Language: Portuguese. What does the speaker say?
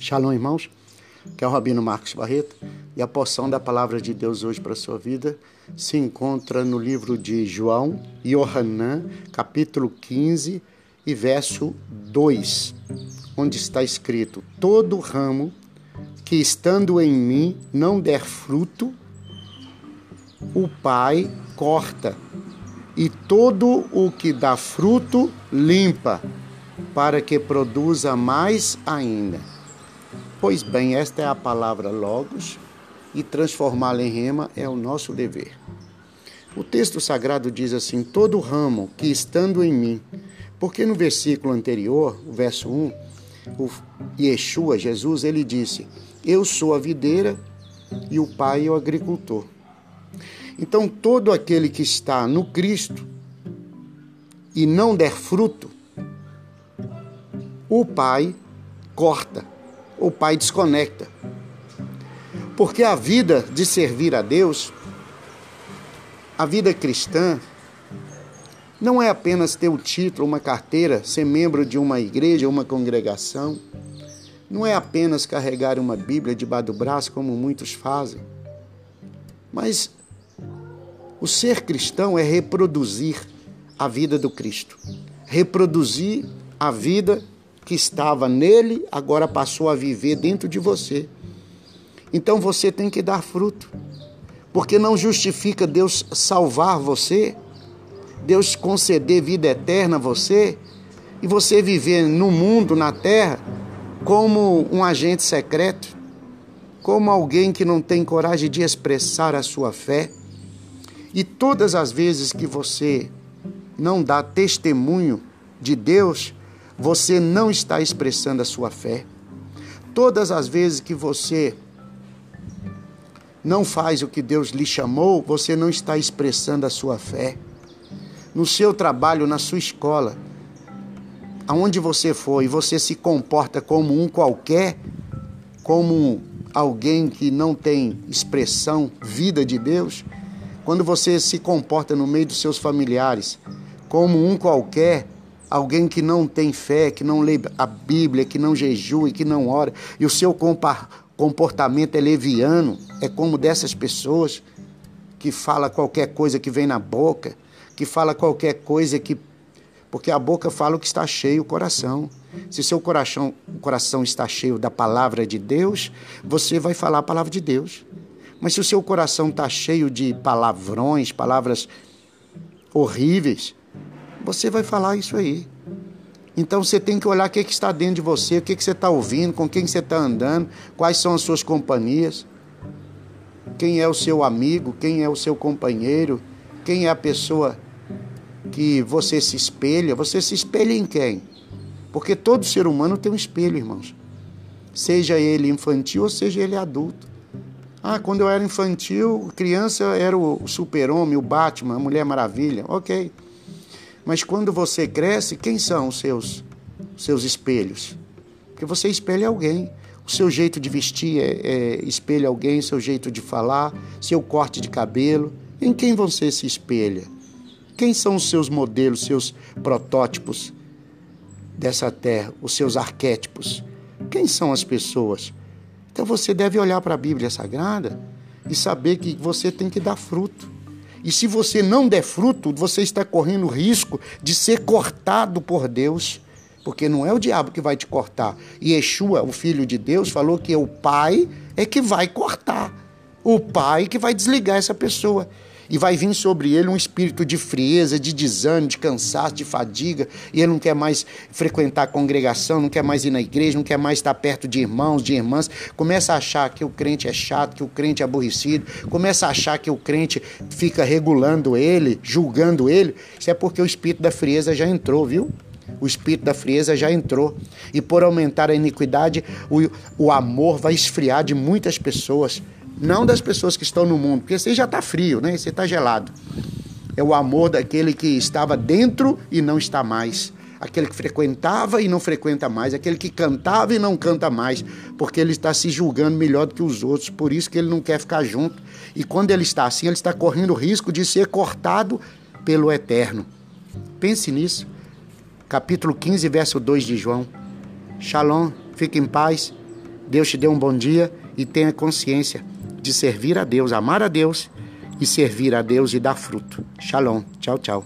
Shalom, irmãos. Que é o Rabino Marcos Barreto. E a porção da palavra de Deus hoje para a sua vida se encontra no livro de João e capítulo 15 e verso 2, onde está escrito: Todo ramo que estando em mim não der fruto, o Pai corta, e todo o que dá fruto limpa, para que produza mais ainda. Pois bem, esta é a palavra Logos e transformá-la em rema é o nosso dever. O texto sagrado diz assim: Todo ramo que estando em mim, porque no versículo anterior, o verso 1, o Yeshua, Jesus, ele disse: Eu sou a videira e o Pai é o agricultor. Então, todo aquele que está no Cristo e não der fruto, o Pai corta o pai desconecta. Porque a vida de servir a Deus, a vida cristã, não é apenas ter o título, uma carteira, ser membro de uma igreja, uma congregação. Não é apenas carregar uma Bíblia debaixo do braço, como muitos fazem. Mas o ser cristão é reproduzir a vida do Cristo, reproduzir a vida que estava nele agora passou a viver dentro de você. Então você tem que dar fruto. Porque não justifica Deus salvar você, Deus conceder vida eterna a você e você viver no mundo, na terra, como um agente secreto, como alguém que não tem coragem de expressar a sua fé. E todas as vezes que você não dá testemunho de Deus, você não está expressando a sua fé. Todas as vezes que você não faz o que Deus lhe chamou, você não está expressando a sua fé. No seu trabalho, na sua escola, aonde você for você se comporta como um qualquer, como alguém que não tem expressão, vida de Deus, quando você se comporta no meio dos seus familiares como um qualquer, alguém que não tem fé, que não lê a Bíblia, que não jejua e que não ora, e o seu comportamento é leviano, é como dessas pessoas que fala qualquer coisa que vem na boca, que fala qualquer coisa que porque a boca fala o que está cheio o coração. Se seu coração, o coração está cheio da palavra de Deus, você vai falar a palavra de Deus. Mas se o seu coração está cheio de palavrões, palavras horríveis, você vai falar isso aí. Então você tem que olhar o que, que está dentro de você, o que, que você está ouvindo, com quem você está andando, quais são as suas companhias, quem é o seu amigo, quem é o seu companheiro, quem é a pessoa que você se espelha. Você se espelha em quem? Porque todo ser humano tem um espelho, irmãos. Seja ele infantil ou seja ele adulto. Ah, quando eu era infantil, criança era o super-homem, o Batman, a Mulher Maravilha. Ok. Mas quando você cresce, quem são os seus, seus espelhos? Porque você espelha alguém. O seu jeito de vestir é, é, espelha alguém, seu jeito de falar, seu corte de cabelo. Em quem você se espelha? Quem são os seus modelos, seus protótipos dessa terra, os seus arquétipos? Quem são as pessoas? Então você deve olhar para a Bíblia Sagrada e saber que você tem que dar fruto. E se você não der fruto, você está correndo risco de ser cortado por Deus. Porque não é o diabo que vai te cortar. E Yeshua, o Filho de Deus, falou que o Pai é que vai cortar. O Pai que vai desligar essa pessoa e vai vir sobre ele um espírito de frieza, de desânimo, de cansaço, de fadiga, e ele não quer mais frequentar a congregação, não quer mais ir na igreja, não quer mais estar perto de irmãos, de irmãs, começa a achar que o crente é chato, que o crente é aborrecido, começa a achar que o crente fica regulando ele, julgando ele, isso é porque o espírito da frieza já entrou, viu? O espírito da frieza já entrou. E por aumentar a iniquidade, o, o amor vai esfriar de muitas pessoas não das pessoas que estão no mundo, porque você já está frio, né? Você está gelado. É o amor daquele que estava dentro e não está mais. Aquele que frequentava e não frequenta mais. Aquele que cantava e não canta mais. Porque ele está se julgando melhor do que os outros. Por isso que ele não quer ficar junto. E quando ele está assim, ele está correndo o risco de ser cortado pelo Eterno. Pense nisso. Capítulo 15, verso 2 de João. Shalom, fique em paz Deus te dê um bom dia e tenha consciência de servir a Deus, amar a Deus e servir a Deus e dar fruto. Shalom. Tchau, tchau.